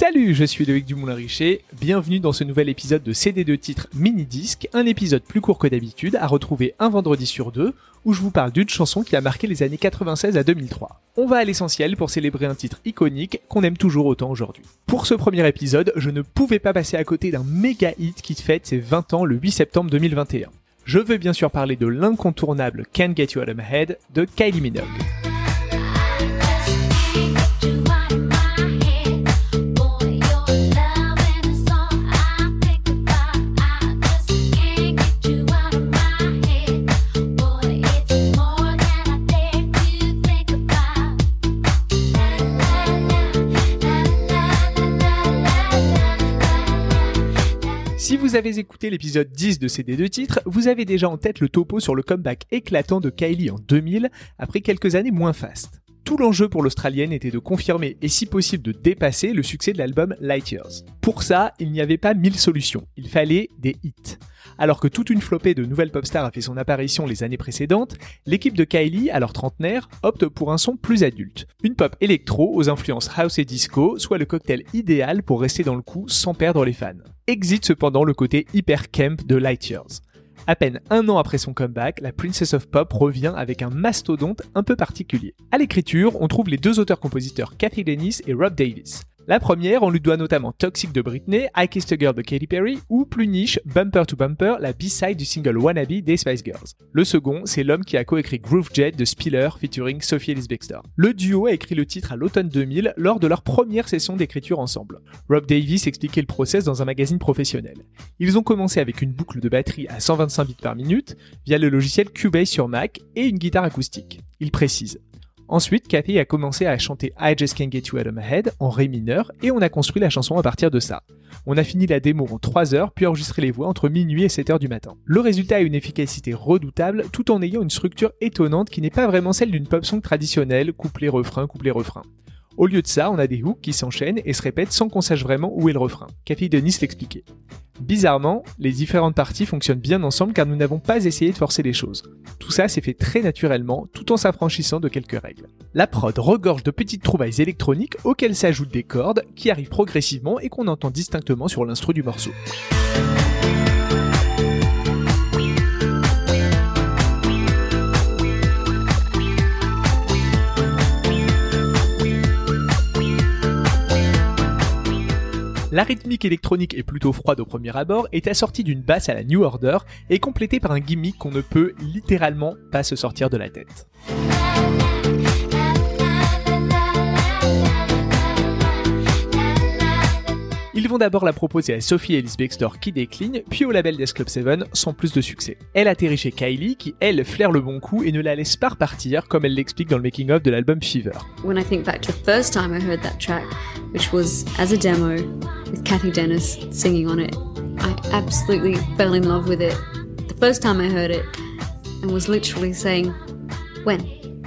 Salut, je suis Loïc Dumoulin-Richer, bienvenue dans ce nouvel épisode de CD2 titres mini-disque, un épisode plus court que d'habitude, à retrouver un vendredi sur deux, où je vous parle d'une chanson qui a marqué les années 96 à 2003. On va à l'essentiel pour célébrer un titre iconique qu'on aime toujours autant aujourd'hui. Pour ce premier épisode, je ne pouvais pas passer à côté d'un méga hit qui fête ses 20 ans le 8 septembre 2021. Je veux bien sûr parler de l'incontournable Can't Get You Out of My Head de Kylie Minogue. Vous avez écouté l'épisode 10 de ces deux titres, vous avez déjà en tête le topo sur le comeback éclatant de Kylie en 2000, après quelques années moins fastes. Tout l'enjeu pour l'Australienne était de confirmer et si possible de dépasser le succès de l'album Light Years. Pour ça, il n'y avait pas mille solutions, il fallait des hits. Alors que toute une flopée de nouvelles pop stars a fait son apparition les années précédentes, l'équipe de Kylie, alors trentenaire, opte pour un son plus adulte. Une pop électro aux influences house et disco, soit le cocktail idéal pour rester dans le coup sans perdre les fans. Exit cependant le côté hyper camp de Light Years. À peine un an après son comeback, la Princess of Pop revient avec un mastodonte un peu particulier. À l'écriture, on trouve les deux auteurs-compositeurs Kathy Dennis et Rob Davis. La première, on lui doit notamment Toxic de Britney, I Kissed a Girl de Katy Perry ou plus niche, Bumper to Bumper, la B-side du single Wannabe des Spice Girls. Le second, c'est l'homme qui a coécrit Groove Jet de Spiller featuring Sophie Ellis Bextor. Le duo a écrit le titre à l'automne 2000 lors de leur première session d'écriture ensemble. Rob Davis expliquait le process dans un magazine professionnel. Ils ont commencé avec une boucle de batterie à 125 bits par minute via le logiciel Cubase sur Mac et une guitare acoustique. Il précise Ensuite, Kathy a commencé à chanter I Just Can't Get You Out of My Head en ré mineur et on a construit la chanson à partir de ça. On a fini la démo en 3 heures puis enregistré les voix entre minuit et 7 heures du matin. Le résultat a une efficacité redoutable tout en ayant une structure étonnante qui n'est pas vraiment celle d'une pop song traditionnelle, couplet-refrain, couplet-refrain. Au lieu de ça, on a des hooks qui s'enchaînent et se répètent sans qu'on sache vraiment où est le refrain. Cathy Denis l'expliquait. Bizarrement, les différentes parties fonctionnent bien ensemble car nous n'avons pas essayé de forcer les choses. Tout ça s'est fait très naturellement tout en s'affranchissant de quelques règles. La prod regorge de petites trouvailles électroniques auxquelles s'ajoutent des cordes qui arrivent progressivement et qu'on entend distinctement sur l'instru du morceau. La rythmique électronique est plutôt froide au premier abord, est assortie d'une basse à la New Order et complétée par un gimmick qu'on ne peut littéralement pas se sortir de la tête. Ils vont d'abord la proposer à Sophie Ellis Bextor qui décline, puis au label Death Club 7 sans plus de succès. Elle atterrit chez Kylie qui, elle, flaire le bon coup et ne la laisse pas repartir comme elle l'explique dans le making-of de l'album Fever. When I think back to the first time I heard that track, which was as a demo with Kathy Dennis singing on it, I absolutely fell in love with it. The first time I heard it and was literally saying, when?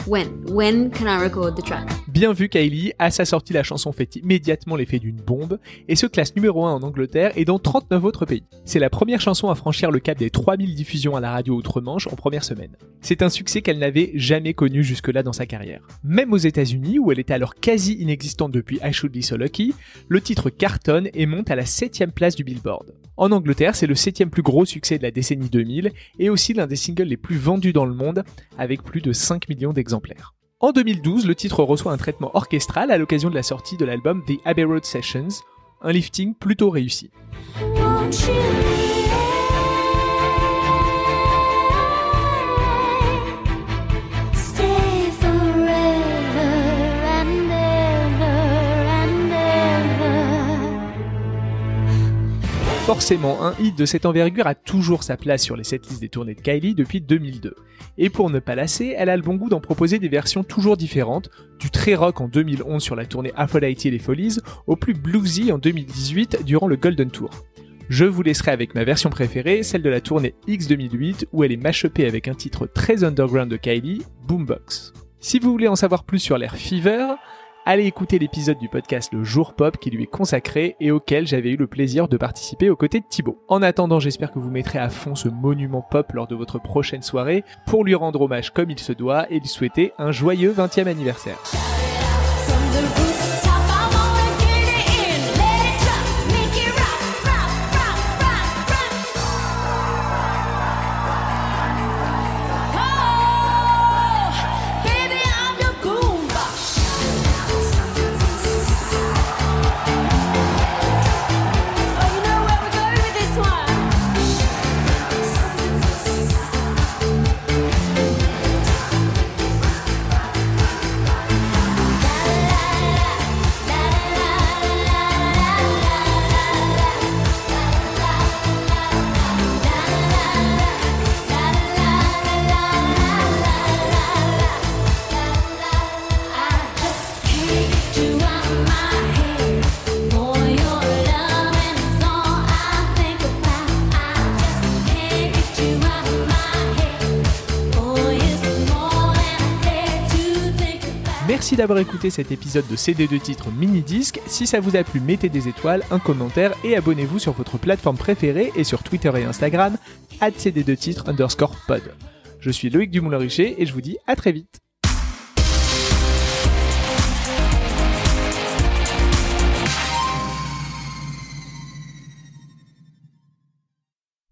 When? When can I record the track? Bien vu, Kylie, à sa sortie, la chanson fait immédiatement l'effet d'une bombe et se classe numéro 1 en Angleterre et dans 39 autres pays. C'est la première chanson à franchir le cap des 3000 diffusions à la radio outre-Manche en première semaine. C'est un succès qu'elle n'avait jamais connu jusque-là dans sa carrière. Même aux États-Unis, où elle était alors quasi inexistante depuis I Should Be So Lucky, le titre cartonne et monte à la 7ème place du Billboard. En Angleterre, c'est le 7ème plus gros succès de la décennie 2000 et aussi l'un des singles les plus vendus dans le monde, avec plus de 5 millions d'exemplaires. En 2012, le titre reçoit un traitement orchestral à l'occasion de la sortie de l'album The Abbey Road Sessions, un lifting plutôt réussi. Forcément, un hit de cette envergure a toujours sa place sur les setlists des tournées de Kylie depuis 2002. Et pour ne pas lasser, elle a le bon goût d'en proposer des versions toujours différentes, du très rock en 2011 sur la tournée Aphrodite et les Folies, au plus bluesy en 2018 durant le Golden Tour. Je vous laisserai avec ma version préférée, celle de la tournée X 2008, où elle est mashupée avec un titre très underground de Kylie, Boombox. Si vous voulez en savoir plus sur l'air Fever, allez écouter l'épisode du podcast Le Jour Pop qui lui est consacré et auquel j'avais eu le plaisir de participer aux côtés de Thibaut. En attendant, j'espère que vous mettrez à fond ce monument pop lors de votre prochaine soirée pour lui rendre hommage comme il se doit et lui souhaiter un joyeux 20e anniversaire. Merci d'avoir écouté cet épisode de CD2 titres mini-disque. Si ça vous a plu, mettez des étoiles, un commentaire et abonnez-vous sur votre plateforme préférée et sur Twitter et Instagram, CD2 titres underscore pod. Je suis Loïc Dumoulin-Richer et je vous dis à très vite.